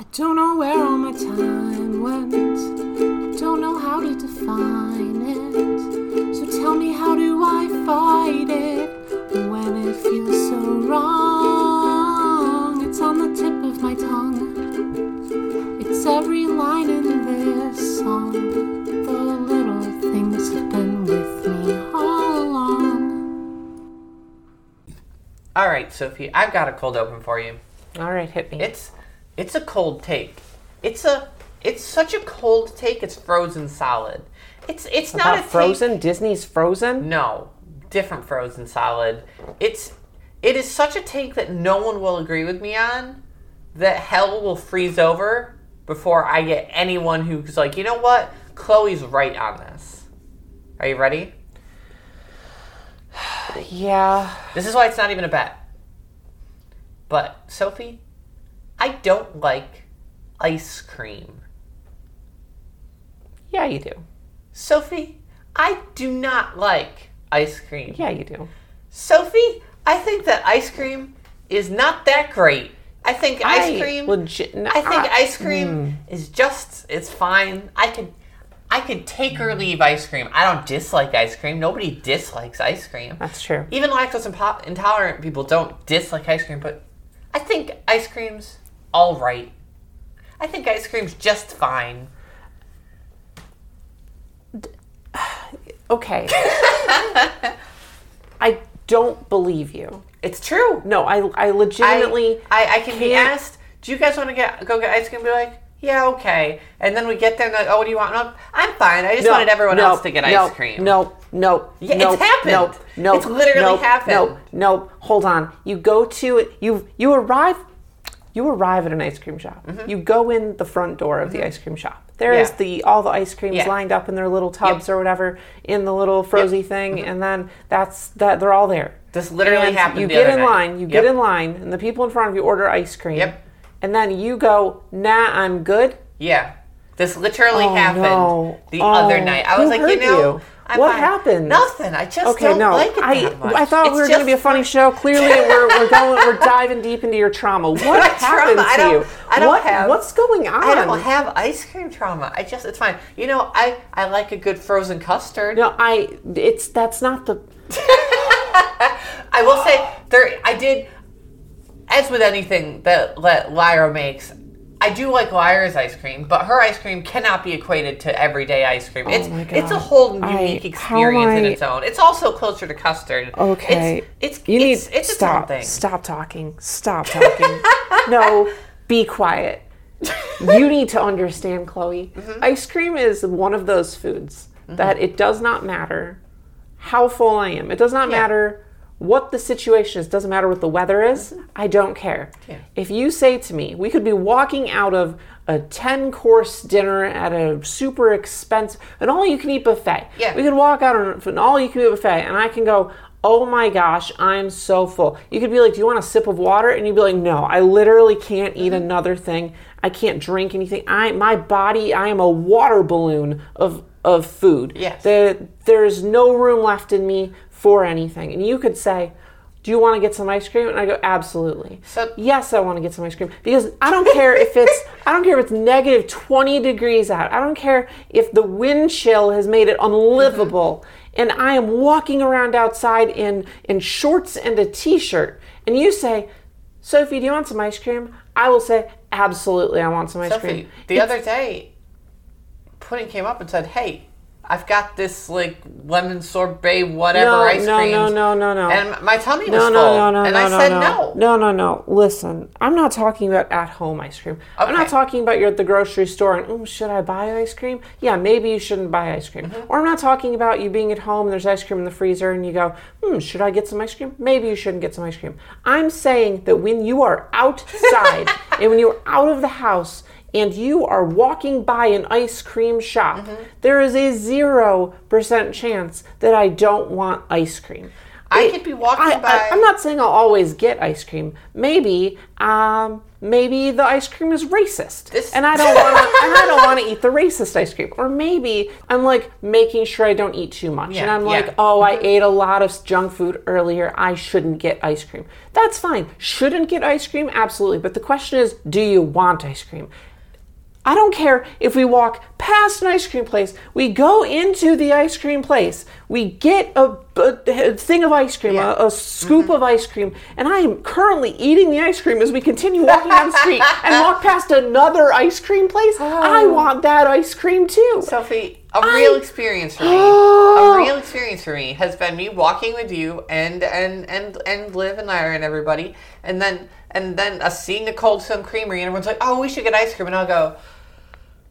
I don't know where all my time went. I don't know how to define it. So tell me, how do I fight it when it feels so wrong? It's on the tip of my tongue. It's every line in this song. The little things have been with me all along. All right, Sophie, I've got a cold open for you. All right, hit me. It's it's a cold take. It's a it's such a cold take. It's frozen solid. It's it's not About a take- Frozen. Disney's Frozen. No, different frozen solid. It's it is such a take that no one will agree with me on. That hell will freeze over before I get anyone who's like, you know what, Chloe's right on this. Are you ready? Yeah. This is why it's not even a bet. But Sophie, I don't like ice cream. Yeah, you do. Sophie, I do not like ice cream. Yeah, you do. Sophie, I think that ice cream is not that great. I think ice I cream. legit- no, I think uh, ice cream mm. is just. It's fine. I could. I could take or leave ice cream. I don't dislike ice cream. Nobody dislikes ice cream. That's true. Even lactose intolerant people don't dislike ice cream, but I think ice cream's all right. I think ice cream's just fine. Okay. I don't believe you. It's true. No, I I I, legitimately I, I can be can't- asked, do you guys want to get go get ice cream? Be like, yeah, okay. And then we get there and like, oh, what do you want? No, I'm fine. I just No, wanted everyone no, else to get no, ice cream. No, no, Yeah, no, it's happened. No, no, It's literally no, happened. No, no, hold on. You go to it. You you arrive. You arrive at an ice cream shop. You go in the front door of the ice cream shop. There is Mm-hmm. Yeah. the all the ice creams Yeah. lined up in their little tubs Yep. or whatever in the little frozy thing, and then that's that they're all there. Mm-hmm. This literally And happened You the get other in night. line. You get in line, and the people in front of you order ice cream. Yep. And then you go, Nah, I'm good. Yeah. This literally Oh, happened no. the Oh, other night. I was like, you know, you? I'm What fine. happened? Nothing. I just Okay, don't no, like it I much. I thought It's we were going to be a funny show. Clearly, we're, we're going we're diving deep into your trauma. What happened trauma? To don't- you? I don't what, have- What's going on? I don't have ice cream trauma. I just it's fine. You know, I I like a good frozen custard. No, I. It's that's not the. I will say there. I did, as with anything that that Lyra makes, I do like Lyra's ice cream, but her ice cream cannot be equated to everyday ice cream. it's Oh my it's a whole unique how experience in its own. It's also closer to custard. Okay. it's it's you need it's, it's its stop. Stop talking. Stop talking. no, be quiet. You need to understand, Chloe. Mm-hmm. Ice cream is one of those foods that it does not matter how full I am. It does not matter what the situation is. Doesn't matter what the weather is. I don't care. Yeah. If you say to me, we could be walking out of a 10 course dinner at a super expensive, an all you can eat buffet. Yeah. We could walk out of an all you can eat buffet and I can go, oh my gosh, I'm so full. You could be like, do you want a sip of water? And you'd be like, no, I literally can't eat Mm-hmm. another thing. I can't drink anything. I, my body, I am a water balloon of, of food. Yes. The, there's no room left in me for anything. And you could say, do you want to get some ice cream? And I go, absolutely. So- yes, I want to get some ice cream because I don't care if it's I don't care if it's negative 20 degrees out. I don't care if the wind chill has made it unlivable mm-hmm. and I am walking around outside in in shorts and a t-shirt. And you say, "Sophie, do you want some ice cream?" I will say, "Absolutely, I want some ice Sophie, cream." the other day, Pudding came up and said, "Hey, I've got this like lemon sorbet whatever No, ice no, cream." no, no, no, no. no. And my tummy was No, full, no, no, no, and no, I no, said no. no. No, no, no. Listen, I'm not talking about at home ice cream. I'm not talking about you're at the grocery store and, "Mm, should I buy ice cream? Yeah, maybe you shouldn't buy ice cream. Mm-hmm. Or I'm not talking about you being at home and there's ice cream in the freezer and you go, hmm, should I get some ice cream? Maybe you shouldn't get some ice cream. I'm saying that when you are outside and when you're out of the house and you are walking by an ice cream shop, Mm-hmm. there is a 0% chance that I don't want ice cream. I It- could be walking I, by- I, am not saying I'll always get ice cream. Maybe, um, maybe the ice cream is racist, This- and I don't want to, and I don't want to eat the racist ice cream. Or maybe I'm like making sure I don't eat too much, and I'm yeah. like, oh, I ate a lot of junk food earlier. I shouldn't get ice cream. That's fine. Shouldn't get ice cream, absolutely. But the question is, do you want ice cream? I don't care if we walk past an ice cream place, we go into the ice cream place, we get a, a thing of ice cream, Yeah. a, a scoop mm-hmm. of ice cream, and I am currently eating the ice cream as we continue walking down the street and walk past another ice cream place. I oh. want that ice cream too. Sophie, a real experience for me. a real experience for me has been me walking with you and and and and Liv and Lyra and everybody, and then and then us seeing the Cold Stone Creamery, and everyone's like, "Oh, we should get ice cream," and I'll go,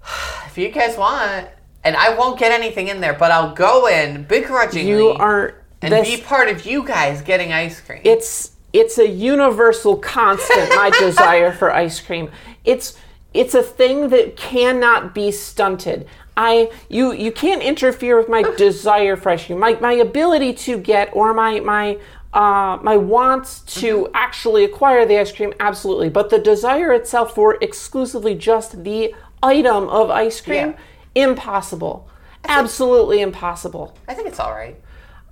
"If you guys want." And I won't get anything in there, but I'll go in begrudgingly you are and this, be part of you guys getting ice cream. it's it's a universal constant my desire for ice cream it's it's a thing that cannot be stunted i you you can't interfere with my desire for ice cream my, my ability to get or my my uh, my wants to Mm-hmm. actually acquire the ice cream absolutely but the desire itself for exclusively just the item of ice cream impossible absolutely impossible I think it's all right.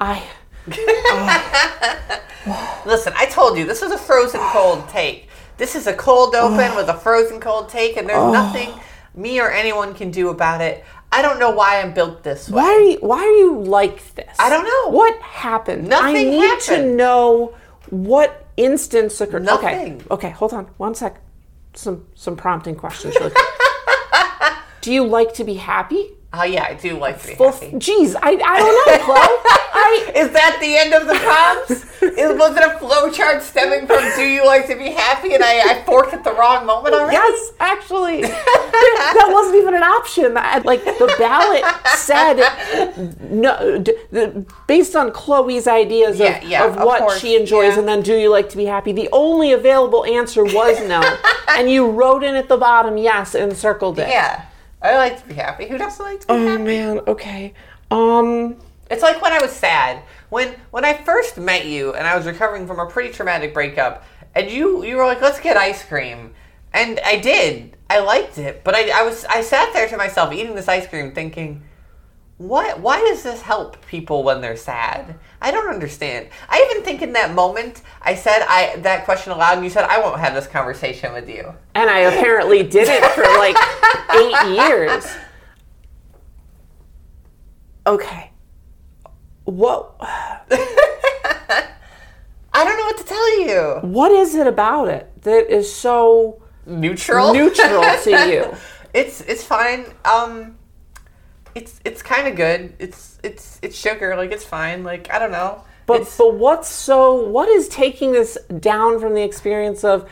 i Listen, I told you this is a frozen cold take. This is a cold open with a frozen cold take, and there's nothing me or anyone can do about it. I don't know why I'm built this way. Why are you, why are you like this? I don't know. What happened? Nothing I need to know what instance occurred. Nothing. Okay. Okay, hold on. One sec. Some some prompting questions. really. Do you like to be happy? Oh yeah, I do like to be Well, happy. geez, I, I don't know, Chloe. I, Is that the end of the prompts? Is, was it a flowchart stemming from "Do you like to be happy?" and I, I forked at the wrong moment already? yes, actually, that wasn't even an option. That, like the ballot said, no, d- the, based on Chloe's ideas Yeah, of, yeah, of of what course, she enjoys, yeah. and then do you like to be happy? The only available answer was no, and you wrote in at the bottom yes and circled it. Yeah, I like to be happy. Who doesn't like to be Oh happy? Oh man. Okay. Um. It's like when I was sad. When when I first met you and I was recovering from a pretty traumatic breakup, and you you were like, "Let's get ice cream," and I did. I liked it, but I, I was I sat there to myself eating this ice cream, thinking, "What? Why does this help people when they're sad? I don't understand." I even think in that moment I said I that question aloud, and you said, "I won't have this conversation with you." And I apparently did it for like eight years. Okay. What I don't know what to tell you. what is it about it that is so Neutral. neutral to you? It's it's fine. Um, it's it's kind of good. It's it's it's sugar. Like it's fine. Like I don't know. But it's, but what's so what is taking this down from the experience of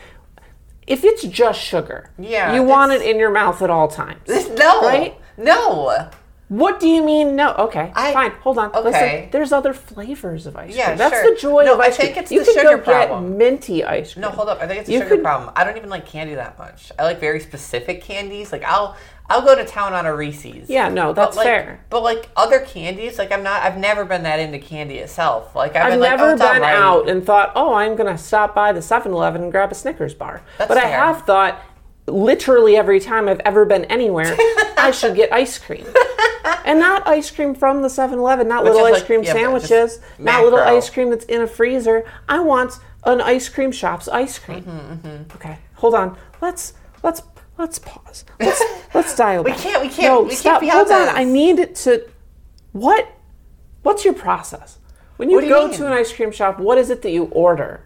if it's just sugar, Yeah, you want it in your mouth at all times. no, right? No. What do you mean? No. Okay. I- fine. Hold on. okay. Listen. There's other flavors of ice Yeah, cream. That's sure. the joy No, of I ice cream. think it's you the sugar go problem. get minty ice cream. No, hold up. I think it's a You sugar could- problem. I don't even like candy that much. I like very specific candies. Like I'll I'll go to town on a Reese's. Yeah, no, But, that's like, fair. But like other candies, like I'm not. I've never been that into candy itself. Like I've, I've been like, never oh, been alright. out and thought, oh, I'm going to stop by the 7 Eleven and grab a Snickers bar. That's but I have thought, literally every time I've ever been anywhere, I should get ice cream. And not ice cream from the 7 Eleven, not little ice like- cream yeah, sandwiches, not little ice cream that's in a freezer. I want an ice cream shop's ice cream. Mm-hmm, Okay, hold on. Let's, let's, let's pause. Let's, let's dial We can't- we can't- No, we can't stop. be Hold on. I need it to, what? What's your process? When you go to an ice cream shop, what is it that you order?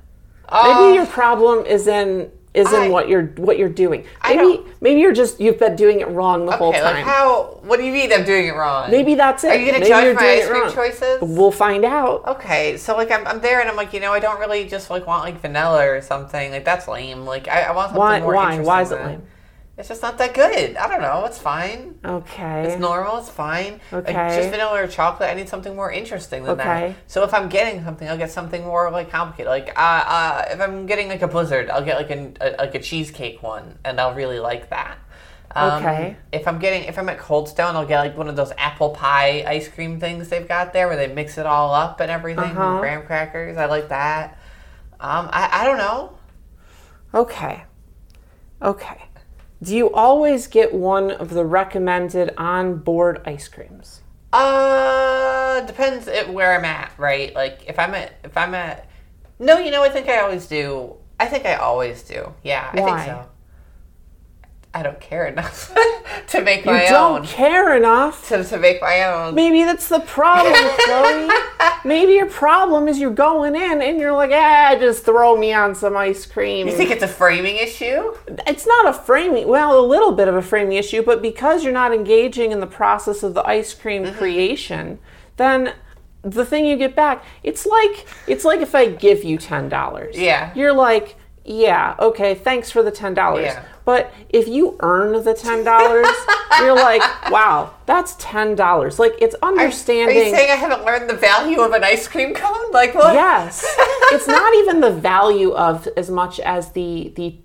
Uh, Maybe your problem is in is in I- what you're what you're doing. Maybe maybe you're just you've been doing it wrong the whole Okay, time. like how? What do you mean I'm doing it wrong? Maybe that's it. Are you gonna Maybe judge my ice cream choices? We'll find out. Okay, so like I'm, I'm there and I'm like, you know, I don't really just like want like vanilla or something. Like that's lame. Like I, I want something Why more why interesting. why is it lame? It's just not that good. I don't know. It's fine. Okay. It's normal. It's fine. Like, Okay. just vanilla or chocolate. I need something more interesting than Okay. that. So if I'm getting something, I'll get something more like complicated. Like uh, uh, if I'm getting like a blizzard, I'll get like a, a like a cheesecake one, and I'll really like that. Um, Okay. If I'm getting if I'm at Cold Stone, I'll get like one of those apple pie ice cream things they've got there, where they mix it all up and everything. Uh-huh. Graham crackers. I like that. Um, I I don't know. Okay. Okay. Do you always get one of the recommended on board ice creams? Uh, depends at where I'm at, right? Like if I'm at if I'm at No, you know, I think I always do. I think I always do. Yeah, I think so. I don't care enough to make my own. You don't care enough. To, to make my own. Maybe that's the problem, Chloe. Maybe your problem is you're going in and you're like, ah, just throw me on some ice cream. You think it's a framing issue? it's not a framing well a little bit of a framing issue but because you're not engaging in the process of the ice cream Mm-hmm. creation then the thing you get back it's like it's like if i give you $10 Yeah. you're like yeah okay thanks for the $10 Yeah. but if you earn the $10 you're like wow that's $10 like it's understanding. Are understanding you saying I haven't learned the value of an ice cream cone? Like what? Yes. it's not even the value of as much as the the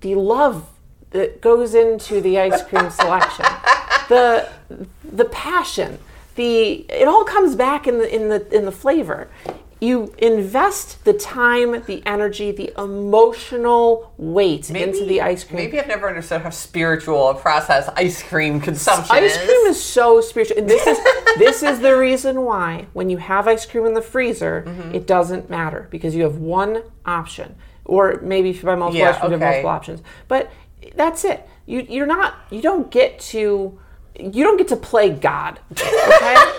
the love that goes into the ice cream selection. The the passion. The it all comes back in the in the in the flavor. You invest the time, the energy, the emotional weight into the ice cream. Maybe I've never understood how spiritual a process ice cream consumption Ice is. Ice cream is so spiritual. And this is this is the reason why when you have ice cream in the freezer, Mm-hmm. it doesn't matter because you have one option. Or maybe if you buy multiple Yeah, ice cream, you have multiple options. But that's it. You you're not you don't get to you don't get to play God. Okay?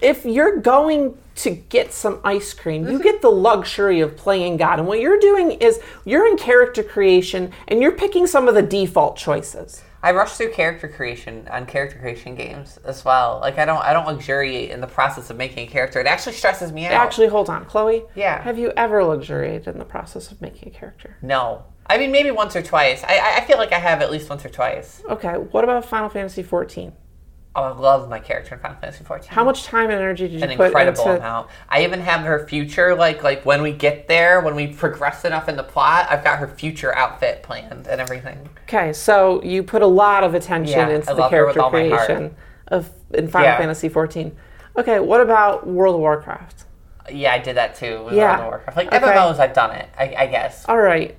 if you're going to get some ice cream, you mm-hmm. get the luxury of playing God. And what you're doing is you're in character creation and you're picking some of the default choices. I rush through character creation on character creation games as well. Like I don't I don't luxuriate in the process of making a character. It actually stresses me out. Actually, hold on, Chloe. Yeah. Have you ever luxuriated in the process of making a character? No. I mean maybe once or twice. I I feel like I have at least once or twice. Okay. What about Final Fantasy 14? Oh, I love my character in Final Fantasy XIV. How much time and energy did you an put incredible into? amount. I even have her future, like like when we get there, when we progress enough in the plot, I've got her future outfit planned and everything. Okay, so you put a lot of attention Yeah, into I the love her with character all my heart. creation of in Final Yeah. Fantasy XIV. Okay, what about World of Warcraft? Yeah, I did that too Yeah. World of Warcraft. Like Okay. MMOs, I've done it. I, I guess. All right.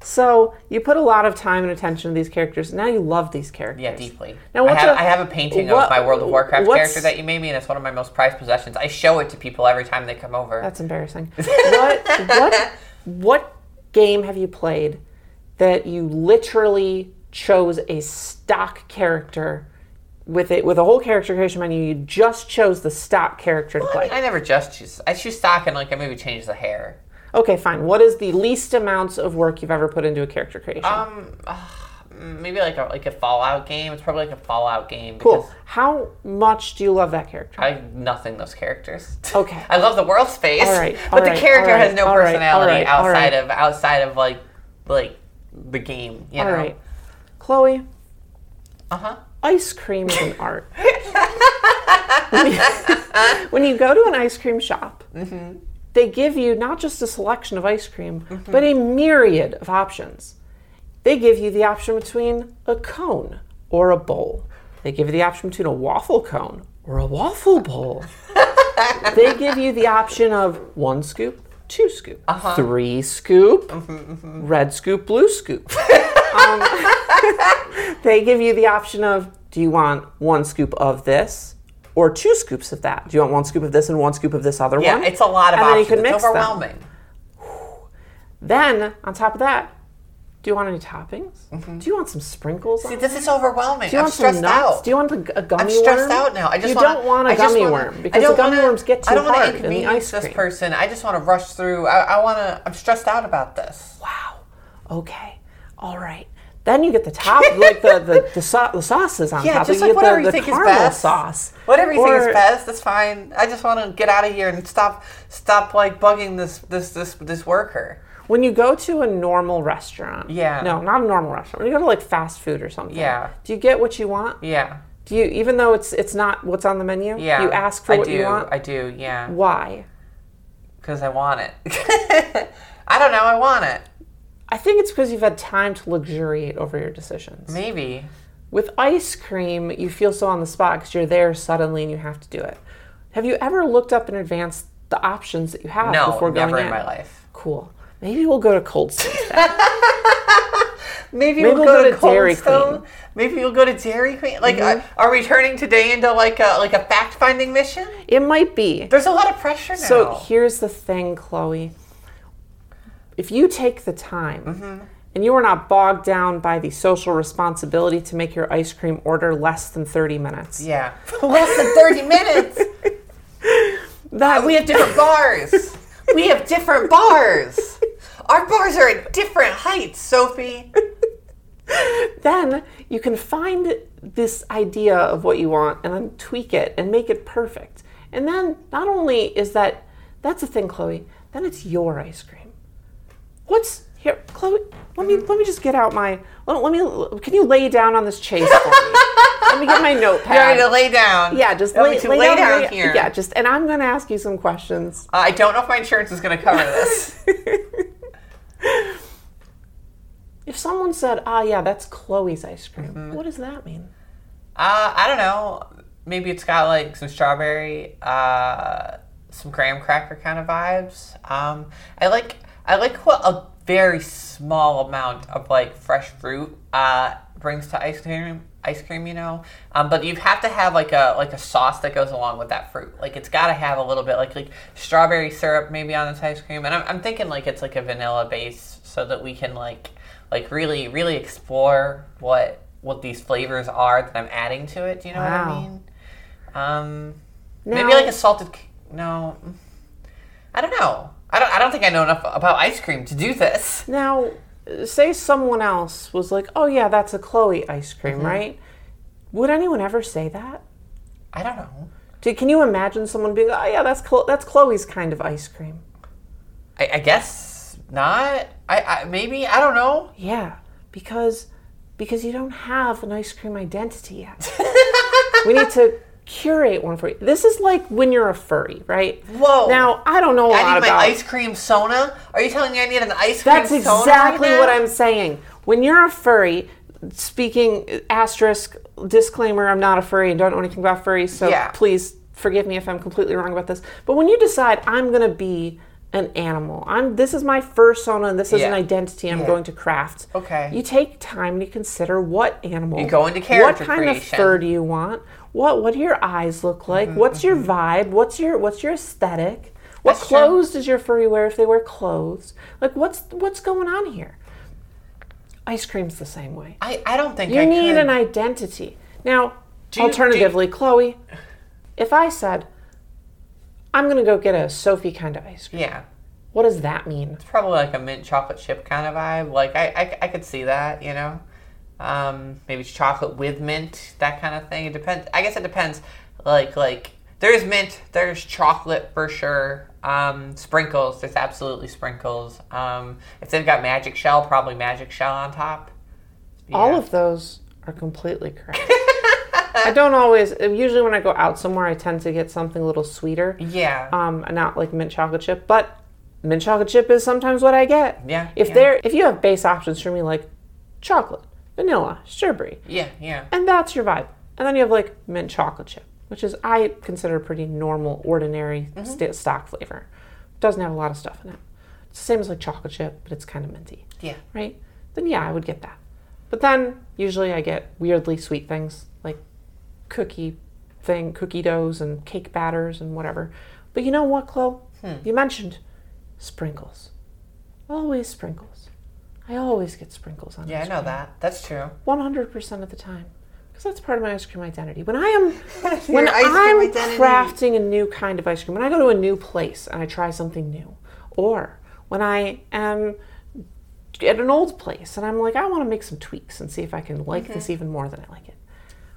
So you put a lot of time and attention to these characters. Now you love these characters. Yeah, deeply. Now, I have, a- I have a painting what- of my World of Warcraft character that you made me, and it's one of my most prized possessions. I show it to people every time they come over. That's embarrassing. what what what game have you played that you literally chose a stock character with it with a whole character creation menu? You just chose the stock character to I, play. mean, I never just choose. I choose stock and like I maybe change the hair. Okay, fine. What is the least amounts of work you've ever put into a character creation? Um, maybe like a like a Fallout game. It's probably like a Fallout game. cool. How much do you love that character? I nothing those characters. Okay. I love the world space. All right, but all the character all right, has no personality all right, all outside right. of outside of like like the game. You All know. right, Chloe. Uh huh. ice cream is an art. when, you, when you go to an ice cream shop, they give you not just a selection of ice cream, mm-hmm. but a myriad of options. They give you the option between a cone or a bowl. They give you the option between a waffle cone or a waffle bowl. they give you the option of one scoop, two scoop, uh-huh. three scoop, mm-hmm, mm-hmm. red scoop, blue scoop. Um, they give you the option of do you want one scoop of this or two scoops of that? Do you want one scoop of this and one scoop of this other Yeah, one? Yeah, it's a lot of and then you options. can it's mix them. overwhelming. Then on top of that, do you want any toppings? Mm-hmm. Do you want some sprinkles? See, it? this is overwhelming. Do you I'm want some stressed nuts? out. Do you want a, a gummy I'm stressed worm? out now. I just you wanna, don't want a gummy wanna- worm because the gummy wanna- worms get too I don't hard in the inconvenience ice this person. I just want to rush through. I, I want to. I'm stressed out about this. Wow. Okay. All right. Then you get the top, like the the, the, so- the sauces on Yeah, top. just you like whatever the, you think is best. sauce. Whatever you think is best, that's fine. I just want to get out of here and stop, stop like bugging this, this, this, this worker. When you go to a normal restaurant, Yeah. no, not a normal restaurant. When you go to like fast food or something, Yeah. do you get what you want? Yeah, Do you, even though it's it's not what's on the menu? yeah. You ask for I what do. you want. I do. Yeah, Why? because I want it. I don't know. I want it. I think it's because you've had time to luxuriate over your decisions. Maybe. With ice cream, you feel so on the spot because you're there suddenly and you have to do it. Have you ever looked up in advance the options that you have No, before going never in? in my life. Cool. Maybe we'll go to Cold Stone. Maybe, Maybe we'll, we'll go, go to, to Dairy Stone. Queen. Mm-hmm. Maybe we'll go to Dairy Queen. Like, uh, are we turning today into like a like a fact finding mission? It might be. There's a lot of pressure now. So here's the thing, Chloe. If you take the time Mm-hmm. and you are not bogged down by the social responsibility to make your ice cream order less than 30 minutes, yeah, less than thirty minutes. that we have different bars. We have different bars. Our bars are at different heights, Sophie. then you can find this idea of what you want and then tweak it and make it perfect. And then not only is that that's the thing, Chloe, then it's your ice cream. What's here, Chloe? Let me let me just get out my let, let me can you lay down on this chase for me? let me get my notepad. You're going to lay down. Yeah, just lay, lay lay down, down here. Yeah, just and I'm going to ask you some questions. Uh, I don't know if my insurance is going to cover this. If someone said, "Ah, yeah, that's Chloe's ice cream," Mm-hmm. what does that mean? Uh, I don't know. Maybe it's got like some strawberry, uh, some graham cracker kind of vibes. Um, I like I like what a very small amount of like fresh fruit uh, brings to ice cream. Ice cream, you know, um, but you have to have like a like a sauce that goes along with that fruit. Like it's got to have a little bit like like strawberry syrup maybe on this ice cream, and I'm, I'm thinking like it's like a vanilla base so that we can like like really really explore what what these flavors are that I'm adding to it. Do you know what I mean? Um, Now, maybe like a salted. No, I don't know. I don't. I don't think I know enough about ice cream to do this. Now, say someone else was like, "Oh yeah, that's a Chloe ice cream, Mm-hmm. right?" Would anyone ever say that? I don't know. Do, can you imagine someone being, "Oh yeah, that's Chlo- that's Chloe's kind of ice cream"? I, I guess not. I, I maybe I don't know. Yeah, because because you don't have an ice cream identity yet. we need to curate one for you. This is like when you're a furry, right? Whoa. Now I don't know a I lot need my about. ice cream Sona. Are you telling me I need an ice cream That's exactly right what? I'm saying. When you're a furry, speaking asterisk disclaimer, I'm not a furry and don't know anything about furries, so Yeah. please forgive me if I'm completely wrong about this. But when you decide I'm going to be an animal, I'm this is my fursona and this is an identity I'm Yeah. going to craft. Okay. You take time to consider what animal You go into character. what kind of fur do you want? What what do your eyes look like? What's your vibe? What's your what's your aesthetic? What Mm-hmm, That's true. clothes does your furry wear if they wear clothes? Like what's what's going on here? Ice cream's the same way. I, I don't think You I need could. an identity. Now, you- alternatively, Chloe, if I said I'm going to go get a Sophie kind of ice cream, yeah. what does that mean? It's probably like a mint chocolate chip kind of vibe. Like I, I, I could see that, you know. Um, maybe it's chocolate with mint, that kind of thing. It depends. I guess it depends. Like like there's mint, there's chocolate for sure. Um, sprinkles, there's absolutely sprinkles. Um, if they've got magic shell, probably magic shell on top. All of those are completely correct. I don't always. Usually, when I go out somewhere, I tend to get something a little sweeter. yeah. Um, not like mint chocolate chip, but mint chocolate chip is sometimes what I get. Yeah, If yeah. there, if you have base options for me like chocolate, vanilla, strawberry, yeah, yeah. and that's your vibe, and then you have like mint chocolate chip, which is I consider a pretty normal, ordinary Mm-hmm. sta stock flavor. Doesn't have a lot of stuff in it. It's the same as like chocolate chip, but it's kind of minty Yeah. right? Then yeah, I would get that. But then usually I get weirdly sweet things like cookie thing, cookie doughs and cake batters and whatever. But you know what, Chloe? Hmm. You mentioned sprinkles. Always sprinkles. I always get sprinkles on it. Yeah, I know that. That's true. One hundred percent of the time. Because that's part of my ice cream identity. When I am when Your ice cream I'm identity. crafting a new kind of ice cream, when I go to a new place and I try something new, or when I am at an old place and I'm like, I want to make some tweaks and see if I can like Mm-hmm. this even more than I like it.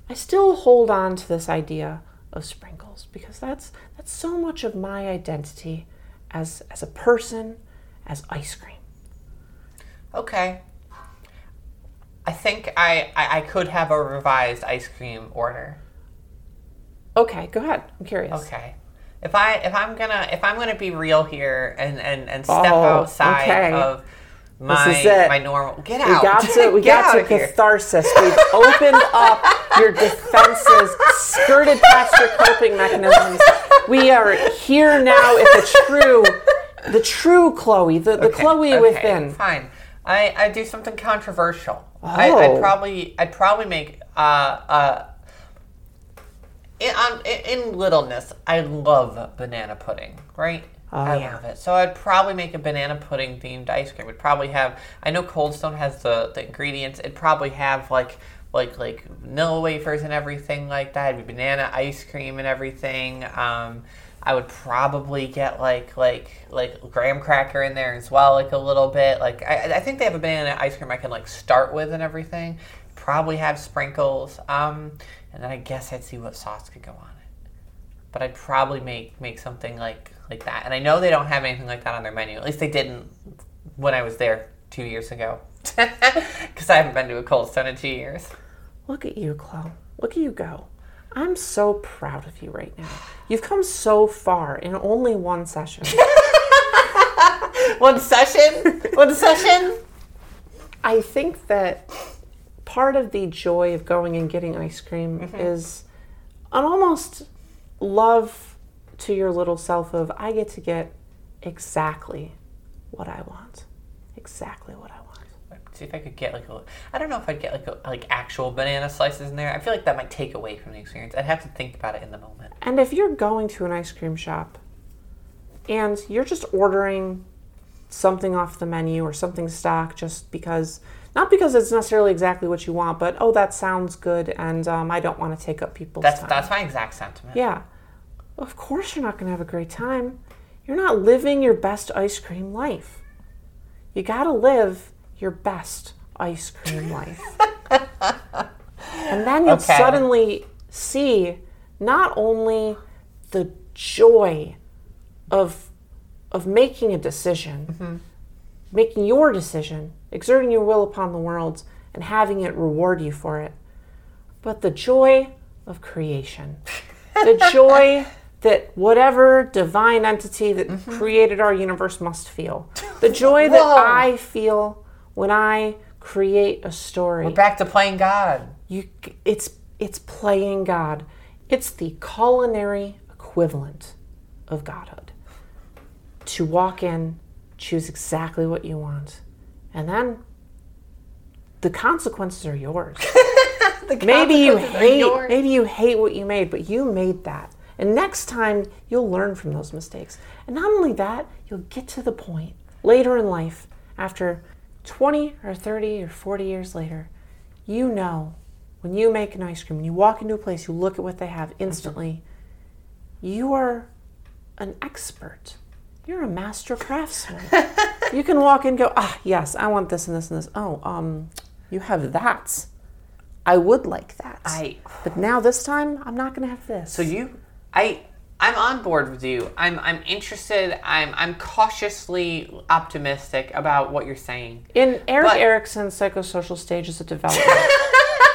I still hold on to this idea of sprinkles because that's that's so much of my identity as as a person, as ice cream. Okay. I think I, I, I could have a revised ice cream order. Okay, go ahead. I'm curious. Okay. If I if I'm gonna if I'm gonna be real here and and, and step Oh, outside okay. of my my normal get out. We got to we got to here. catharsis. We've opened up your defenses, skirted past your coping mechanisms. We are here now at the true, the true Chloe, the, the Okay, Chloe okay, within. Fine. I I do something controversial. I, Oh. I'd probably I'd probably make uh uh. In, on, in, in littleness, I love banana pudding, right? I yeah. love it. So I'd probably make a banana pudding themed ice cream. It'd probably have I know Cold Stone has the, the ingredients. It'd probably have like like like vanilla wafers and everything like that. It'd be banana ice cream and everything. Um, I would probably get like like like graham cracker in there as well, like a little bit. Like I, I think they have a banana ice cream I can like start with and everything. Probably have sprinkles. Um, and then I guess I'd see what sauce could go on it but I'd probably make make something like like that. And I know they don't have anything like that on their menu. At least they didn't when I was there two years ago, because I haven't been to a Cold Stone in two years. Look at you, Chloe. Look at you go. I'm so proud of you right now. You've come so far in only one session. One session, one session. I think that part of the joy of going and getting ice cream mm-hmm. is an almost love to your little self of I get to get exactly what I want. Exactly what I want. See if I could get like a. I don't know if I'd get like a, like actual banana slices in there. I feel like that might take away from the experience. I'd have to think about it in the moment. And if you're going to an ice cream shop and you're just ordering something off the menu or something stock just because, not because it's necessarily exactly what you want, but oh, that sounds good and um, I don't want to take up people's That's time. that's my exact sentiment. Yeah. Of course, you're not going to have a great time. You're not living your best ice cream life. You got to live your best ice cream life. and then you'll Okay. suddenly see not only the joy of of making a decision, mm-hmm. making your decision, exerting your will upon the world and having it reward you for it, but the joy of creation. The joy that whatever divine entity that mm-hmm. created our universe must feel. The joy that. I feel when I create a story. We're back to playing God. You it's it's playing God. It's the culinary equivalent of godhood. To walk in, choose exactly what you want, and then the consequences are yours. maybe you hate yours. maybe you hate what you made, but you made that. And next time you'll learn from those mistakes. And not only that, you'll get to the point later in life, after 20 or 30 or 40 years later, you know when you make an ice cream, when you walk into a place, you look at what they have instantly, you are an expert. You're a master craftsman. you can walk in and go, ah, yes, I want this and this and this. Oh, um, you have that. I would like that. I- But now this time, I'm not going to have this. So you, I, I'm on board with you. I'm, I'm interested. I'm, I'm cautiously optimistic about what you're saying. In Erik But- Erikson's psychosocial stages of development,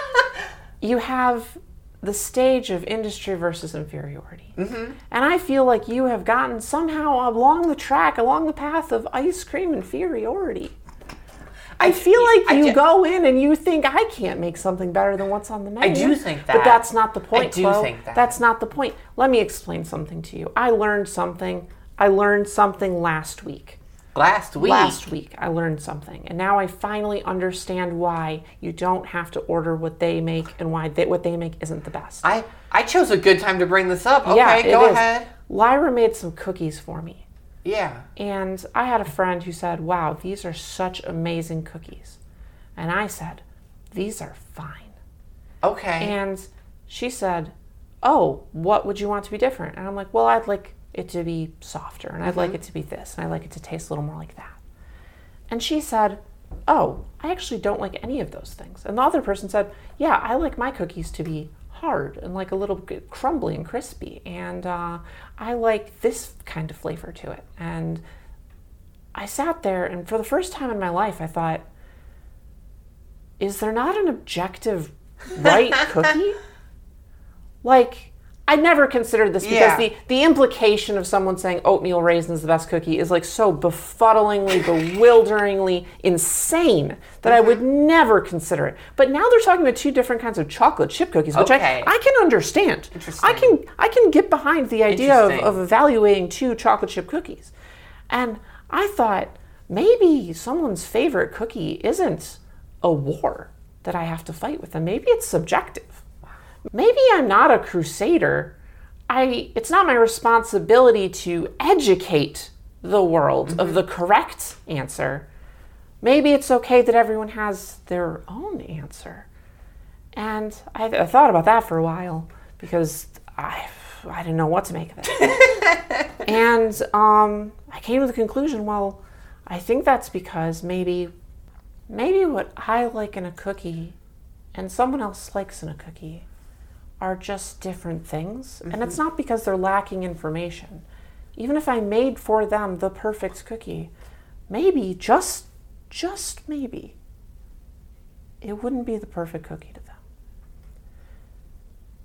you have the stage of industry versus inferiority. Mm-hmm. And I feel like you have gotten somehow along the track, along the path of ice cream inferiority. I feel like you go in and you think I can't make something better than what's on the menu. I do think that, But that's not the point. I do think that. That's not the point. Let me explain something to you. I learned something. I learned something last week. Last week, Last week, I learned something, and now I finally understand why you don't have to order what they make and why they, what they make isn't the best. I, I chose a good time to bring this up. Okay, yeah, go is. ahead. Lyra made some cookies for me, Yeah. and I had a friend who said, "Wow, these are such amazing cookies," and I said, "These are fine." Okay. And she said, "Oh, what would you want to be different?" And I'm like, "Well, I'd like it to be softer, and I'd like mm-hmm. it to be this, and I'd like it to taste a little more like that." And she said, "Oh, I actually don't like any of those things." And the other person said, "Yeah, I like my cookies to be hard and like a little crumbly and crispy, and uh, I like this kind of flavor to it." And I sat there, and for the first time in my life, I thought, "Is there not an objective right cookie?" Like, I never considered this because Yeah. the, the implication of someone saying oatmeal raisin is the best cookie is like so befuddlingly, bewilderingly insane that I would mm-hmm. never consider it. But now they're talking about two different kinds of chocolate chip cookies, which Okay. I, I can understand. I can I can get behind the idea of, of evaluating two chocolate chip cookies. And I thought, maybe someone's favorite cookie isn't a war that I have to fight with them. Maybe it's subjective. Maybe I'm not a crusader. I it's not my responsibility to educate the world of the correct answer. Maybe it's okay that everyone has their own answer. And I, I thought about that for a while because I I didn't know what to make of it. and um, I came to the conclusion, well, I think that's because maybe maybe what I like in a cookie and someone else likes in a cookie are just different things. And it's mm-hmm. not because they're lacking information. Even if I made for them the perfect cookie, maybe just just maybe it wouldn't be the perfect cookie to them.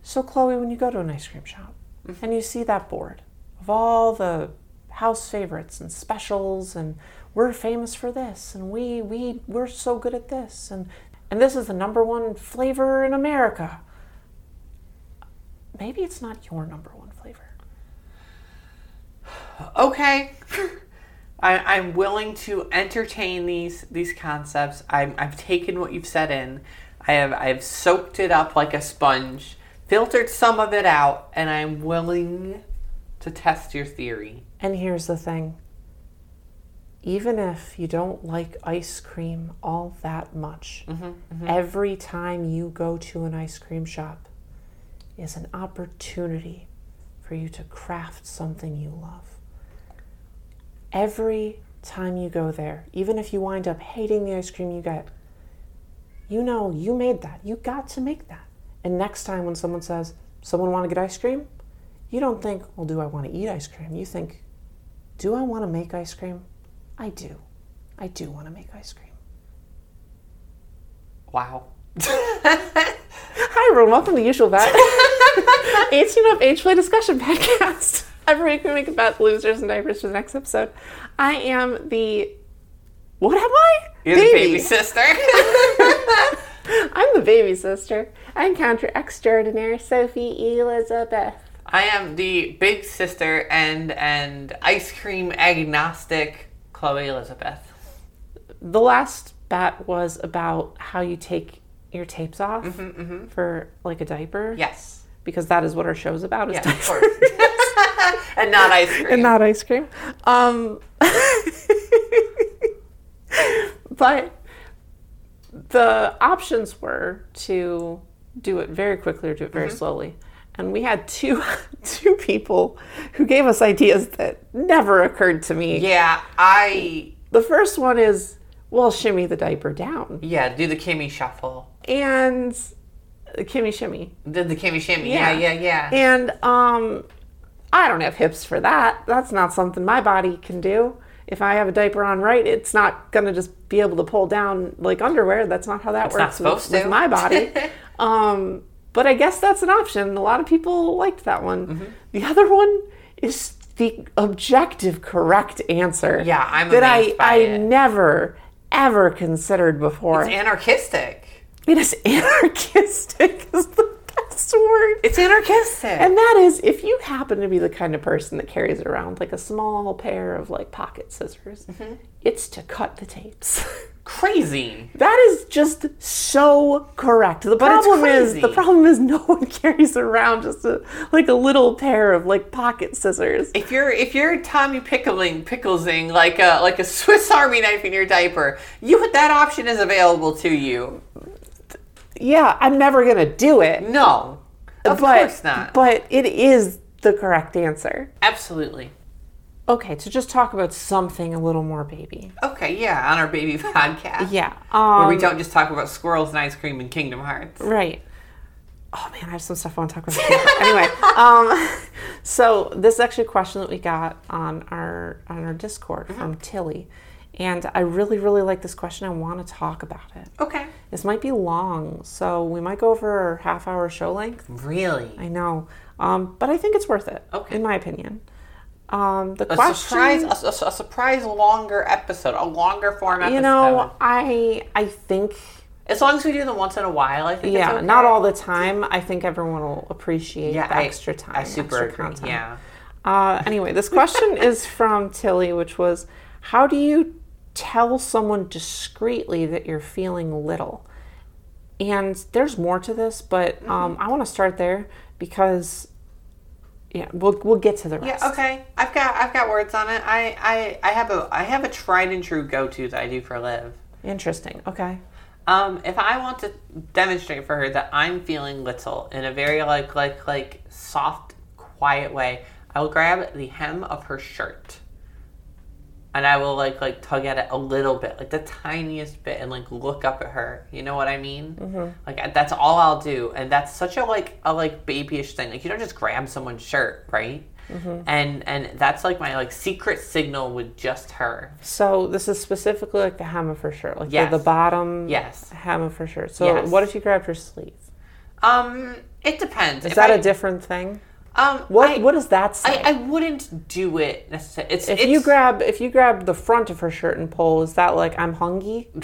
So Chloe, when you go to an ice cream shop mm-hmm. and you see that board of all the house favorites and specials and we're famous for this and we we we're so good at this and and this is the number one flavor in America. Maybe it's not your number one flavor. Okay. I, I'm willing to entertain these these concepts. I'm, I've taken what you've said in. I have I've soaked it up like a sponge, filtered some of it out, and I'm willing to test your theory. And here's the thing. Even if you don't like ice cream all that much, mm-hmm, mm-hmm. every time you go to an ice cream shop is an opportunity for you to craft something you love. Every time you go there, even if you wind up hating the ice cream you get, you know you made that. You got to make that. And next time when someone says, Someone want to get ice cream? You don't think, Well, do I want to eat ice cream? You think, Do I want to make ice cream? I do. I do want to make ice cream. Wow. Everyone. Welcome to Usual Bet. 18 of Age Play Discussion Podcast. Every week we make a bet losers and diapers for the next episode. I am the. What am I? You're the baby sister. I'm the baby sister. I'm counter extraordinaire Sophie Elizabeth. I am the big sister and and ice cream agnostic Chloe Elizabeth. The last bet was about how you take your tapes off mm-hmm, mm-hmm. for like a diaper. Yes. Because that is what our show's about. Is Yes, diapers. of course. and not ice cream. and not ice cream. Um, but the options were to do it very quickly or do it very mm-hmm. slowly. And we had two two people who gave us ideas that never occurred to me. yeah, I The first one is, well, shimmy the diaper down. yeah, do the Kimmy shuffle. And the Kimmy shimmy. Did the Kimmy shimmy. Yeah, yeah, yeah. And um, I don't have hips for that. That's not something my body can do. If I have a diaper on right, it's not gonna just be able to pull down like underwear. That's not how that not works with, with to. my body. um, but I guess that's an option. A lot of people liked that one. Mm-hmm. The other one is the objective correct answer. Yeah, I'm that I I it. never ever considered before. it's anarchistic. It is anarchistic is the best word. It's anarchistic. And that is if you happen to be the kind of person that carries around like a small pair of like pocket scissors, Mm-hmm. it's to cut the tapes. Crazy. that is just so correct. The problem is the problem is no one carries around just a, like a little pair of like pocket scissors. If you're if you're Tommy pickling picklesing like a like a Swiss Army knife in your diaper, you that option is available to you. Yeah, I'm never gonna do it. No, of but, course not. But it is the correct answer. Absolutely. Okay, to just talk about something a little more baby. Okay, yeah, on our baby podcast. Yeah. Um, Where we don't just talk about squirrels and ice cream and Kingdom Hearts. Right. Oh man, I have some stuff I want to talk about. anyway, um, so this is actually a question that we got on our on our Discord from Tilly, and I really really like this question. I want to talk about it. Okay. This might be long, so we might go over a half hour show length. Really? I know, um, but I think it's worth it. Okay. in my opinion. Um, the A question, surprise, a, a- a surprise longer episode, a longer form episode. you know, I I think as long as we do them once in a while, I think. yeah, it's okay. not all the time. I think everyone will appreciate Yeah, the I- extra time. I super extra agree. content. Yeah. Uh, anyway, this question is from Tilly, which was, "How do you tell someone discreetly that you're feeling little. And there's more to this, but um, I want to start there because yeah, we'll we'll get to the rest. Yeah, okay. I've got I've got words on it. I I, I have a I have a tried and true go to that I do for Liv. Interesting. Okay. Um, if I want to demonstrate for her that I'm feeling little in a very like like like soft, quiet way, I will grab the hem of her shirt. And I will like like tug at it a little bit, like the tiniest bit, and like look up at her. You know what I mean? Mm-hmm. Like that's all I'll do, and that's such a like a like babyish thing. Like you don't just grab someone's shirt, right? Mm-hmm. And and that's like my like secret signal with just her. So this is specifically like the hem of her shirt, like the- the, bottom Yes. hem of her shirt. So Yes. what if you grabbed her sleeve? Um, it depends. Is If that I- a different thing? Um? What I- what does that say? I, I wouldn't do it necessarily. It's if it's, you grab if you grab the front of her shirt and pull, is that like I'm hungry?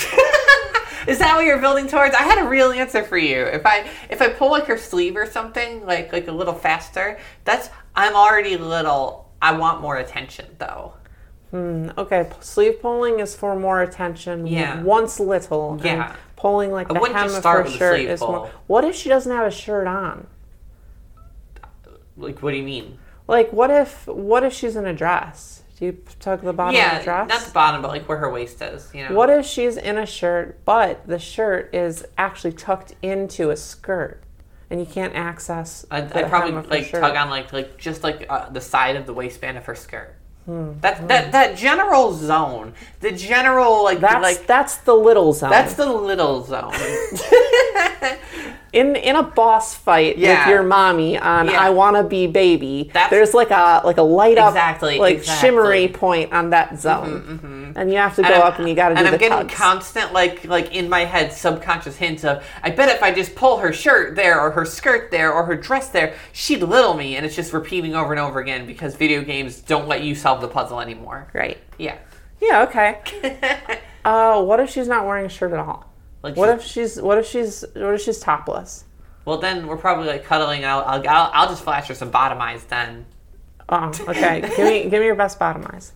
is that what you're building towards? I had a real answer for you. If I if I pull like her sleeve or something like like a little faster, that's I'm already little. I want more attention though. Okay, sleeve pulling is for more attention. Yeah. Once little. Yeah. Pulling like the hem of her shirt is pull. more. What if she doesn't have a shirt on? Like what do you mean? Like what if what if she's in a dress? Do you tug the bottom of the dress? not the bottom, but like where her waist is. You know. What if she's in a shirt, but the shirt is actually tucked into a skirt, and you can't access? I'd, the I'd probably like shirt? tug on like like just like uh, the side of the waistband of her skirt. Hmm. That that that general zone, the general like That's like that's the little zone. that's the little zone. in in a boss fight Yeah. with your mommy on Yeah. I want to be baby. That's- there's like a like a light up Exactly, like exactly. shimmery point on that zone, and you have to go I'm- up and you got to do and I'm getting tugs. constant like like in my head subconscious hints of I bet if I just pull her shirt there or her skirt there or her dress there, she'd little me, and it's just repeating over and over again because video games don't let you solve the puzzle anymore. right. Yeah. Yeah. Okay. uh, what if she's not wearing a shirt at all? Like What if she's what if she's what if she's topless? Well, then we're probably like cuddling. I'll, I'll I'll I'll just flash her some bottom eyes then. Oh, okay. give me give me your best bottom eyes.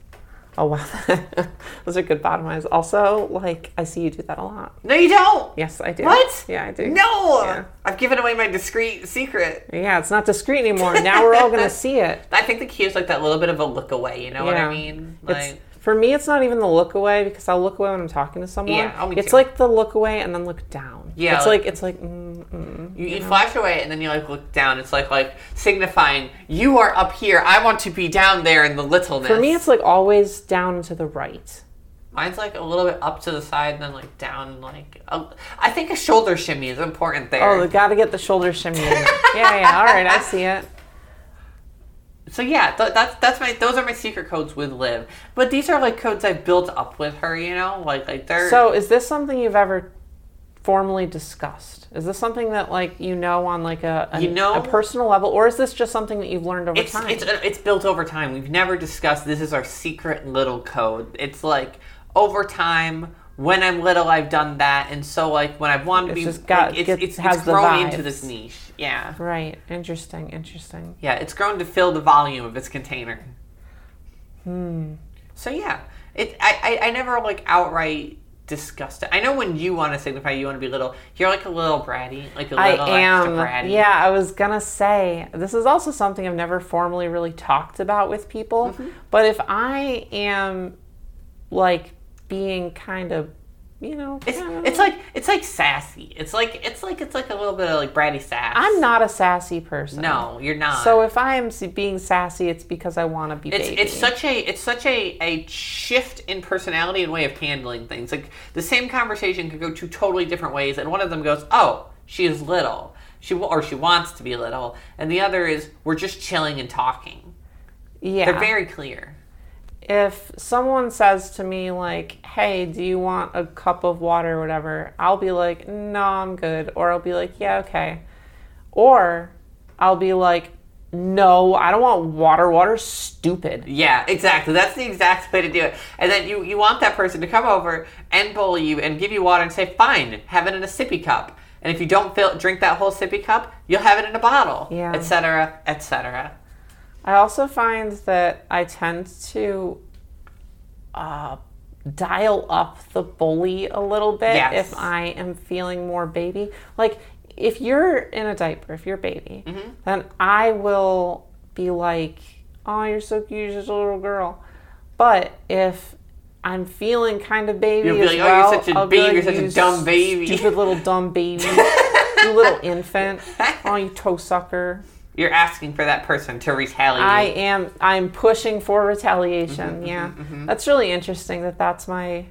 Oh wow, those are good bottom eyes. Also, like I see you do that a lot. No, you don't. Yes, I do. What? Yeah, I do. No, Yeah. I've given away my discreet secret. Yeah, it's not discreet anymore. Now we're all gonna see it. I think the key is like that little bit of a look away. You know what I mean? It's, Like, for me, it's not even the look away because I'll look away when I'm talking to someone. Yeah, oh, me it's too. like the look away and then look down. Yeah, it's like- like, it's like mm, mm. you, you flash away and then you like look down. It's like like signifying you are up here. I want to be down there in the littleness. for me, it's like always down to the right. mine's like a little bit up to the side and then like down. Like I think a shoulder shimmy is important there. Oh, we got to get the shoulder shimmy. in yeah, yeah. All right, I see it. So yeah, th- that's that's my those are my secret codes with Liv. But these are like codes I built up with her. You know, like like they're So, is this something you've ever formally discussed? Is this something that like you know on like a a, You know- a personal level, or is this just something that you've learned over it's time? it's uh, it's built over time. We've never discussed this is our secret little code. It's like over time. When I'm little, I've done that, and so like when I've wanted to It's be, just got- like, it's, gets- it's, has it's the grown into this niche. Yeah, right. Interesting. Interesting. yeah, it's grown to fill the volume of its container. Hmm. So yeah, it I, I I never like outright discussed it. I know when you want to signify you want to be little, you're like a little bratty, like a little am. extra bratty. Yeah, I was gonna say this is also something I've never formally really talked about with people. Mm-hmm. But if I am like being kind of, you know, It's, kinda- it's like it's like sassy. It's like it's like it's like a little bit of like bratty sass. I'm not a sassy person. No, you're not. So if I am being sassy, it's because I want to be it's baby. it's such a it's such a a shift in personality and way of handling things. Like the same conversation could go two totally different ways, and one of them goes, "Oh, she is little." She or she wants to be little, and the other is we're just chilling and talking. yeah. They're very clear. If someone says to me like, "Hey, do you want a cup of water or whatever?" I'll be like, "No, I'm good." Or I'll be like, "Yeah, okay." Or I'll be like, "No, I don't want water. Water's stupid." Yeah, exactly. That's the exact way to do it. And then you, you want that person to come over and bully you and give you water and say, fine, have it in a sippy cup. And if you don't fill, drink that whole sippy cup, you'll have it in a bottle, Yeah. etc., etc. I also find that I tend to uh, dial up the bully a little bit Yes. if I am feeling more baby. Like if you're in a diaper, if you're a baby, Mm-hmm. then I will be like, "Oh, you're so cute, you're just a little girl." But if I'm feeling kind of baby You'll be like, "Oh, you're such a I'll baby, like, you're such a dumb baby." stupid little dumb baby, you little infant, oh, you toe sucker." You're asking for that person to retaliate. I am. I'm pushing for retaliation. Mm-hmm, yeah, that's really interesting. That that's my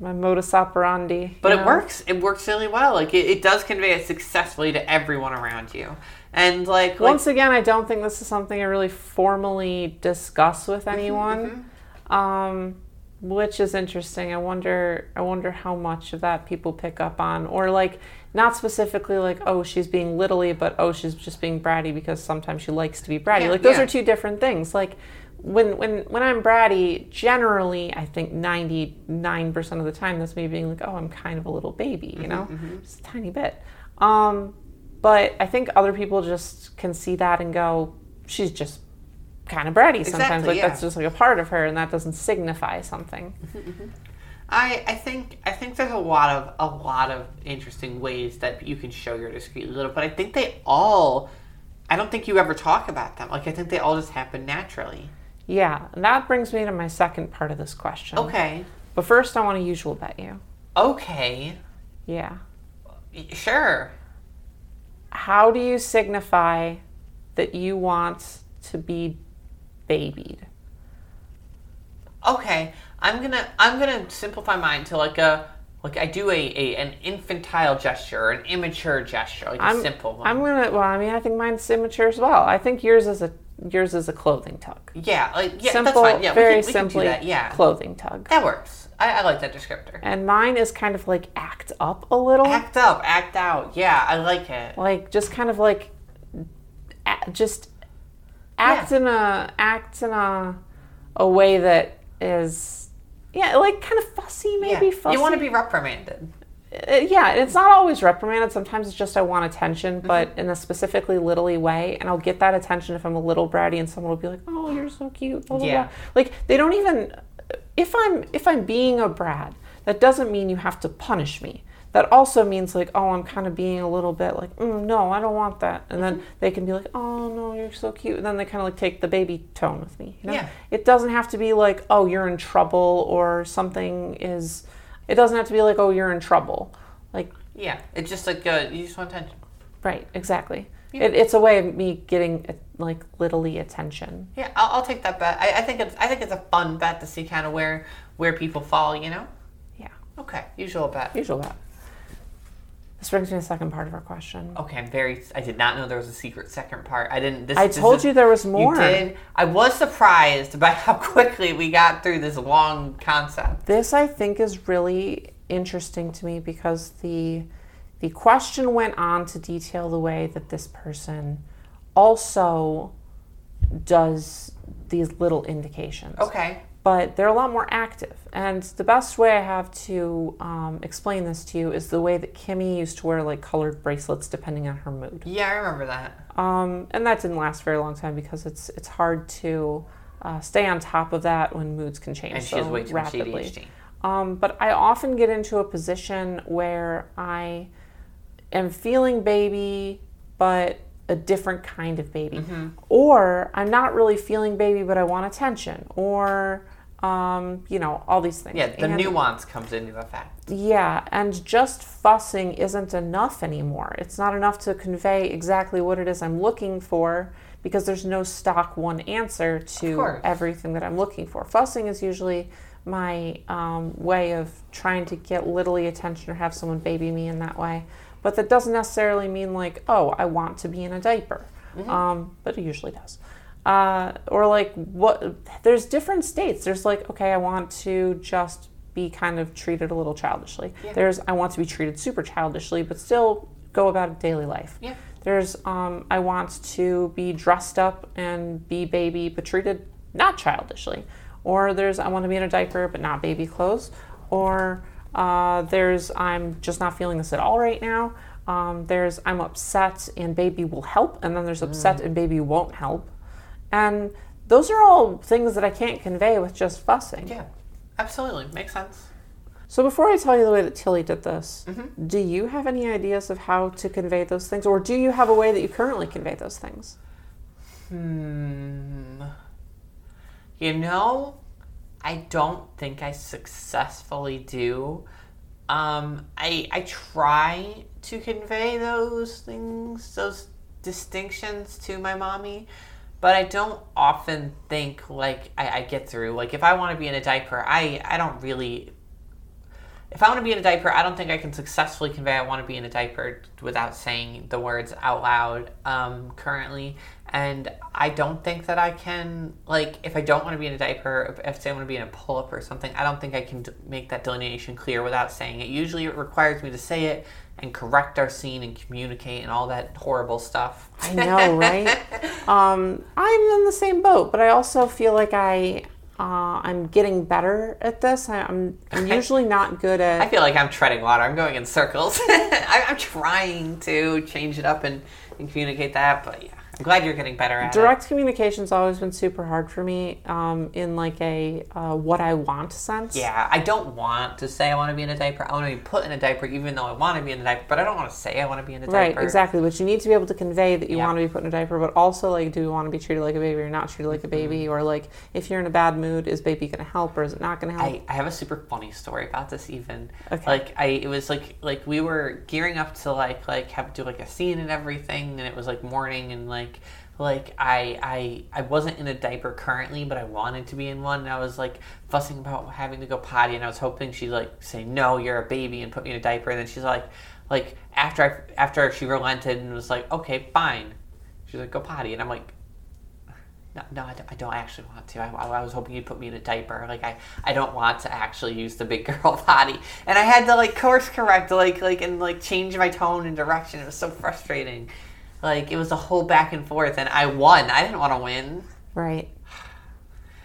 my modus operandi. But you it know? works. It works really well. Like it, it does convey it successfully to everyone around you. And like, like Once again, I don't think this is something I really formally discuss with Mm-hmm, anyone, um, which is interesting. I wonder. I wonder how much of that people pick up on, or like not specifically like, oh, she's being littly, but oh, she's just being bratty because sometimes she likes to be bratty. Yeah, like those yeah. are two different things. Like when when when I'm bratty, generally, I think ninety nine percent of the time that's me being like, oh, I'm kind of a little baby, Mm-hmm, you know, just a tiny bit. Um, but I think other people just can see that and go, she's just kind of bratty sometimes. Exactly, like yeah. that's just like a part of her, and that doesn't signify something. I, I think I think there's a lot of a lot of interesting ways that you can show your discreet little, but I think they all I don't think you ever talk about them. Like I think they all just happen naturally. Yeah, and that brings me to my second part of this question. Okay. But first, I want to usual bet you. Okay. Yeah. Sure. How do you signify that you want to be babied? Okay. I'm gonna I'm gonna simplify mine to like a like I do a, a an infantile gesture, an immature gesture, like a I'm simple one. I'm gonna. Well, I mean, I think mine's immature as well. I think yours is a yours is a clothing tug. yeah, like yeah, simple, that's fine. Yeah, very we can, we simply can do that. Yeah, clothing tug. that works. I, I like that descriptor. And mine is kind of like act up a little. Act up, act out. Yeah, I like it. like just kind of like just act in a act in a a way that is yeah like kind of fussy maybe yeah. fussy You want to be reprimanded. Uh, yeah it's not always reprimanded sometimes it's just i want attention Mm-hmm. but in a specifically littly way and i'll get that attention if i'm a little bratty and someone will be like oh you're so cute blah, blah, Yeah. blah. like they don't even if i'm if i'm being a brat that doesn't mean you have to punish me that also means like oh i'm kind of being a little bit like mm, no i don't want that and then Mm-hmm. they can be like oh no you're so cute and then they kind of like take the baby tone with me you know Yeah. it doesn't have to be like oh you're in trouble or something is it doesn't have to be like oh you're in trouble like Yeah, it's just like uh, you just want attention. right exactly it, it's a way of me getting uh, like littly attention Yeah, I'll, I'll take that bet. I, I think it's I think it's a fun bet to see kind of where where people fall. You know. yeah Okay, usual bet. usual that this brings me to the second part of our question Okay, I'm very. I did not know there was a secret second part. I didn't. This, i this told is- you there was more You did. I was surprised by how quickly we got through this long concept. This I think is really interesting to me because the the question went on to detail the way that this person also does these little indications. Okay. But they're a lot more active. And the best way I have to um, explain this to you is the way that Kimmy used to wear like colored bracelets depending on her mood. Yeah, I remember that. Um, and that didn't last a very long time because it's it's hard to uh, stay on top of that when moods can change And so way too rapidly. Um, but I often get into a position where I am feeling baby, but a different kind of baby. Mm-hmm. Or I'm not really feeling baby, but I want attention. Or, um, you know, all these things. Yeah, the And- nuance comes into effect. yeah, and just fussing isn't enough anymore. It's not enough to convey exactly what it is I'm looking for because there's no stock one answer to everything that I'm looking for. Fussing is usually my um, way of trying to get littly attention or have someone baby me in that way. But that doesn't necessarily mean like, oh, I want to be in a diaper. Um, but it usually does. Uh, or like what? There's different states. There's like, okay, I want to just be kind of treated a little childishly. There's I want to be treated super childishly, but still go about daily life. Yeah. There's um, I want to be dressed up and be baby, but treated not childishly. Or there's I want to be in a diaper but not baby clothes. Or uh, there's I'm just not feeling this at all right now. Um, there's I'm upset and baby will help, and then there's upset and baby won't help. And those are all things that I can't convey with just fussing. Yeah. Absolutely. Makes sense. So before I tell you the way that Tilly did this, Mm-hmm. do you have any ideas of how to convey those things, or do you have a way that you currently convey those things? Hmm. You know, I don't think I successfully do. Um, I I try to convey those things, those distinctions to my mommy, but I don't often think like I, I get through. Like if I want to be in a diaper, I I don't really. If I want to be in a diaper, I don't think I can successfully convey I want to be in a diaper without saying the words out loud um, currently. And I don't think that I can, like, if I don't want to be in a diaper, if, if say I want to be in a pull up or something, I don't think I can d- make that delineation clear without saying it. Usually it requires me to say it and correct our scene and communicate and all that horrible stuff. I know, right? um, I'm in the same boat, but I also feel like I uh, I'm getting better at this. I, I'm I'm usually not good at. I feel like I'm treading water. I'm going in circles. I, I'm trying to change it up and, and communicate that, but yeah, I'm glad you're getting better at it. Direct communication's always been super hard for me um, in like a uh, what I want sense. Yeah, I don't want to say I want to be in a diaper. I want to be put in a diaper, even though I want to be in a diaper. But I don't want to say I want to be in a diaper. Right, exactly. But you need to be able to convey that you Yeah. want to be put in a diaper, but also like, do you want to be treated like a baby or not treated like a baby, or like, if you're in a bad mood, is baby going to help or is it not going to help? I, I have a super funny story about this. Even Okay. like I, it was like like we were gearing up to like like have do like a scene and everything, and it was like morning and like like I I I wasn't in a diaper currently, but I wanted to be in one. And I was like fussing about having to go potty, and I was hoping she'd like say no, you're a baby, and put me in a diaper. And then she's like like after I after she relented and was like okay fine, she's like go potty, and I'm like no, no I, don't, I don't actually want to. I, I was hoping you'd put me in a diaper. Like I, I don't want to actually use the big girl potty. And I had to like course correct, like like and like change my tone and direction. It was so frustrating. Like it was a whole back and forth, and I won. I didn't want to win. Right.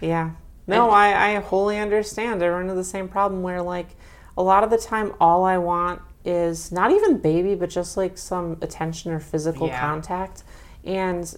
Yeah. No, I, I wholly understand. I run into the same problem where, like, a lot of the time, all I want is not even baby, but just like some attention or physical Yeah. contact. And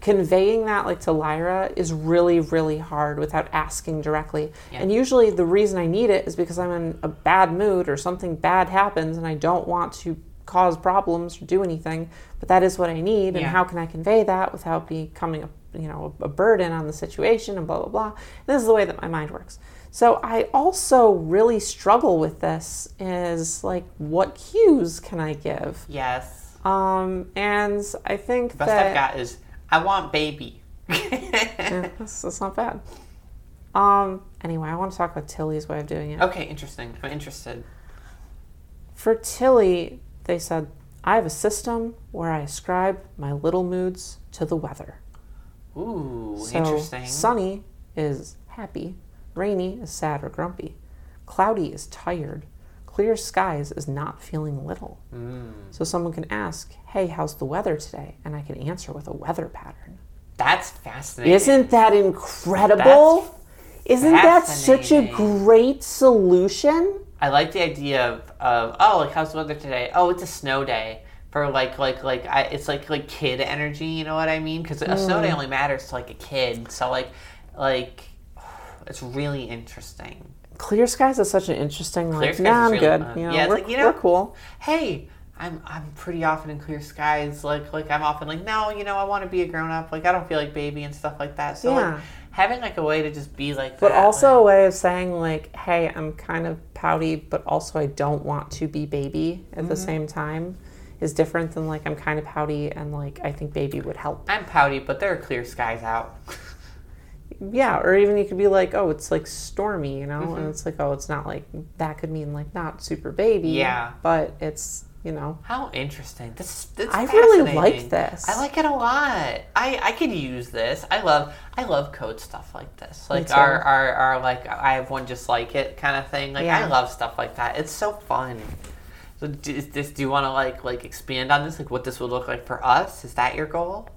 conveying that, like, to Lyra is really, really hard without asking directly. Yeah. And usually, the reason I need it is because I'm in a bad mood or something bad happens and I don't want to cause problems or do anything. But that is what I need. And Yeah. how can I convey that without becoming a you know a burden on the situation and blah blah blah this is the way that my mind works so i also really struggle with this is like what cues can i give Yes. um and i think the Best that I've got is I want baby. Yeah, that's, that's not bad um anyway i want to talk about tilly's way of doing it okay, interesting. I'm interested. for tilly they said i have a system where i ascribe my little moods to the weather Ooh, So interesting. sunny is happy, rainy is sad or grumpy, cloudy is tired, clear skies is not feeling little. Mm. So someone can ask, "Hey, how's the weather today?" and I can answer with a weather pattern. That's fascinating. Isn't that incredible? Isn't that such a great solution? I like the idea of, of oh like how's the weather today? Oh, it's a snow day. For like like like I, it's like like kid energy. You know what I mean? Because a snow Mm. day only matters to like a kid. So like like it's really interesting. Clear skies is such an interesting Clear like. is I'm really good. You know, Yeah, it's we're, like, you know- we're cool. Hey, I'm I'm pretty often in clear skies. Like like I'm often like no, you know I want to be a grown up. Like I don't feel like baby and stuff like that. So Yeah. like having like a way to just be like But also like- a way of saying like, hey, I'm kind of pouty, but also I don't want to be baby at Mm-hmm. the same time is different than like I'm kind of pouty and like I think baby would help. I'm pouty, but there are clear skies out. Yeah, or even you could be like, oh, it's like stormy, you know, Mm-hmm. and it's like, oh, it's not like that could mean like not super baby. Yeah. But it's you know, How interesting! This, this I really like this. I like it a lot. I, I could use this. I love I love code stuff like this. Like our, our our like I have one just like it kind of thing. Like Yeah. I love stuff like that. It's so fun. So do, is this do you want to like like expand on this? Like what this would look like for us? Is that your goal?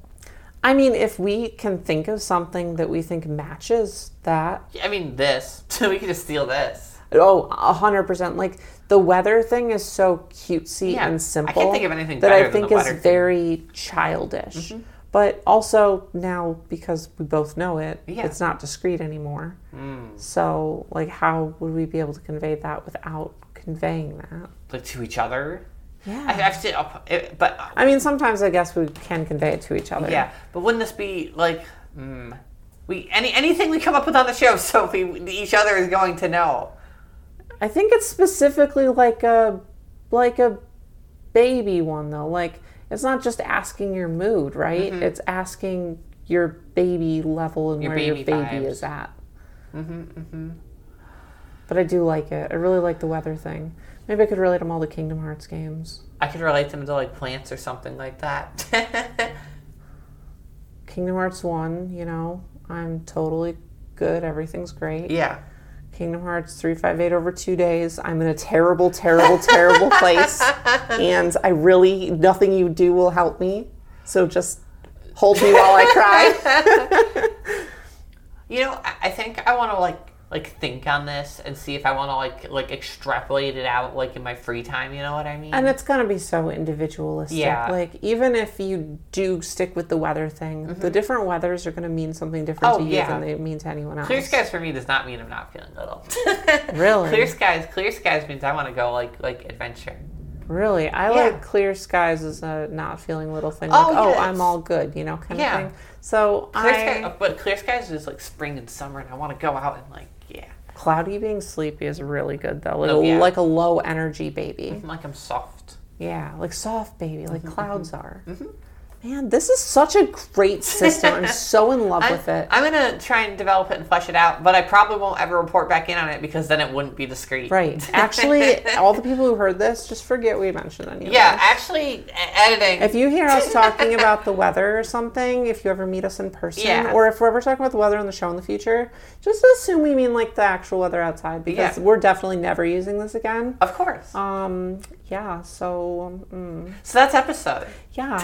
I mean, if we can think of something that we think matches that, I mean this. So we could just steal this. oh, a hundred percent. Like the weather thing is so cutesy Yeah, I and can't simple. think of anything that I think is thing. Mm-hmm. very childish. but also now because we both know it, Yeah. it's not discreet anymore. Mm. So, like, how would we be able to convey that without conveying that? Like to each other. Yeah. I, I've seen, it, but I mean, sometimes I guess we can convey it to each other. yeah. But wouldn't this be like, mm, we any anything we come up with on the show, Sophie, each other is going to know. I think it's specifically like a like a baby one though. Like it's not just asking your mood, right? It's asking your baby level and Your where your baby baby vibes. is at. Mm-hmm, mm-hmm. But I do like it. I really like the weather thing. Maybe I could relate them all to Kingdom Hearts games. I could relate them to like plants or something like that. Kingdom Hearts 1, you know, I'm totally good. Everything's great. yeah. Kingdom Hearts 358 over two days. I'm in a terrible, terrible, terrible place. And I really, nothing you do will help me. So just hold me while I cry. You know, I- I think I want to like like think on this and see if I want to like like extrapolate it out like in my free time. You know what I mean? And it's going to be so individualistic. Yeah. Like, even if you do stick with the weather thing, the mm-hmm. different weathers are going to mean something different Oh, to you yeah. than they mean to anyone else. Clear skies for me does not mean I'm not feeling little. Really? Clear skies, clear skies means I want to go like like adventure. Really, I Yeah. like clear skies as a not feeling little thing. Oh, like, Oh, oh. I'm all good, you know, kind Yeah. of thing. So Clear I, sky, but clear skies is like spring and summer, and I want to go out and like yeah, cloudy being sleepy is really good though. Like, Oh, a, yeah. like a low energy baby. Like I'm soft. Yeah, like soft baby, like Mm-hmm, clouds are. Man, this is such a great system. I'm so in love I'm, with it. I'm gonna try and develop it and flesh it out, but I probably won't ever report back in on it because then it wouldn't be discreet. Right. Actually, all the people who heard this, just forget we mentioned any of Yeah, this. actually, editing. If you hear us talking about the weather or something, if you ever meet us in person, Yeah. or if we're ever talking about the weather on the show in the future, just assume we mean like the actual weather outside because Yeah. we're definitely never using this again. of course. Um, yeah. So, um, mm, so that's episode. yeah.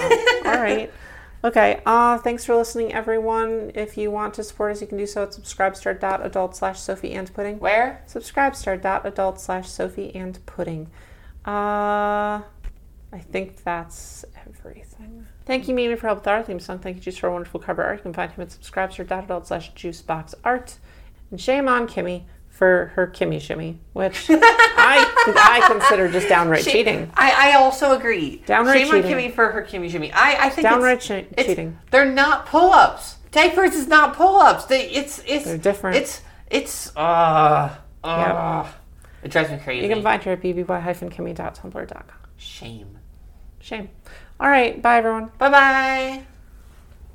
All right. Okay. Uh, thanks for listening, everyone. If you want to support us, you can do so at subscribestar.adult slash Sophie and Pudding. Where? Subscribestar.adult slash Sophie and Pudding. Uh, I think that's everything. Thank you, Mimi, for help with our theme song. Thank you, Juice, for a wonderful cover art. You can find him at subscribestar.adult slash juiceboxart. And shame on Kimmy for her Kimmy shimmy, which I I consider just downright She- cheating. I, I also agree. Downright Shame on cheating. Kimmy for her Kimmy Jimmy. I, I think Downright it's, che- it's- cheating. They're not pull-ups. Diapers is not pull-ups. They it's it's They're different. It's it's uh uh. It drives me crazy. You can find her at bby-kimmy.tumblr.com. Shame. Shame. All right. Bye, everyone. Bye bye.